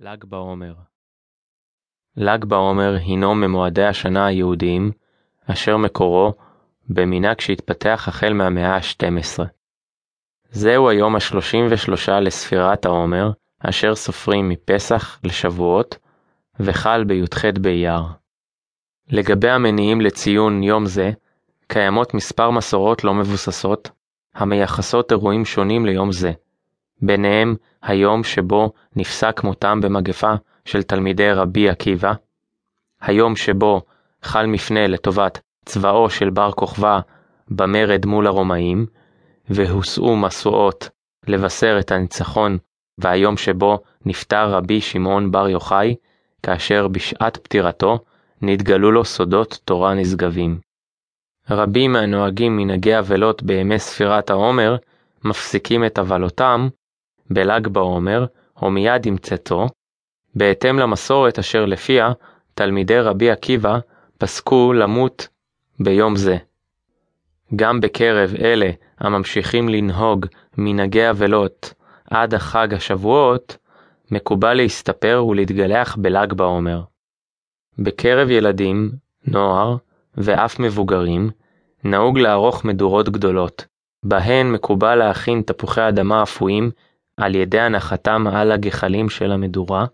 ל"ג בעומר ל"ג בעומר הינו ממועדי השנה היהודיים, אשר מקורו במנהג שהתפתח החל מהמאה ה-12. זהו היום ה-33 לספירת העומר, אשר סופרים מפסח לשבועות, וחל בי"ח באייר. לגבי המניעים לציון יום זה, קיימות מספר מסורות לא מבוססות, המייחסות אירועים שונים ליום זה, ביניהם היום שבו נפסק מותם במגפה של תלמידי רבי עקיבא, היום שבו חל מפנה לטובת צבאו של בר כוכבא במרד מול הרומאים, והושאו משואות לבשר את הניצחון, והיום שבו נפטר רבי שמעון בר יוחאי, כאשר בשעת פטירתו נתגלו לו סודות תורה נשגבים. רבים מהנוהגים מנהגי אבלות בימי ספירת העומר מפסיקים את אבלותם בל"ג בעומר או מיד עם צאתו, בהתאם למסורת אשר לפיה תלמידי רבי עקיבא פסקו למות ביום זה. גם בקרב אלה הממשיכים לנהוג מנהגי אבלות עד החג השבועות, מקובל להסתפר ולהתגלח בל"ג בעומר. בקרב ילדים, נוער ואף מבוגרים, נהוג לערוך מדורות גדולות, בהן מקובל להכין תפוחי אדמה אפויים על ידי הנחתם על הגחלים של המדורה,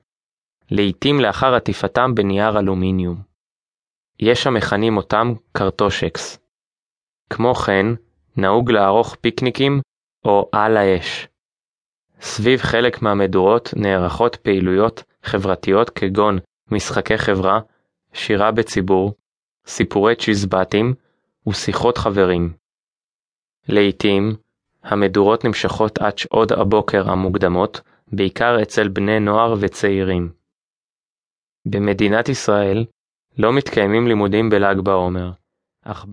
לעתים לאחר עטיפתם בנייר אלומיניום. יש המכנים אותם קרטושקס. כמו כן, נהוג לערוך פיקניקים או על האש. סביב חלק מהמדורות נערכות פעילויות חברתיות כגון משחקי חברה, שירה בציבור, סיפורי צ'יזבטים ושיחות חברים. לעתים, המדורות נמשכות עד שעות הבוקר המוקדמות, בעיקר אצל בני נוער וצעירים. במדינת ישראל לא מתקיימים לימודים בל"ג בעומר, אך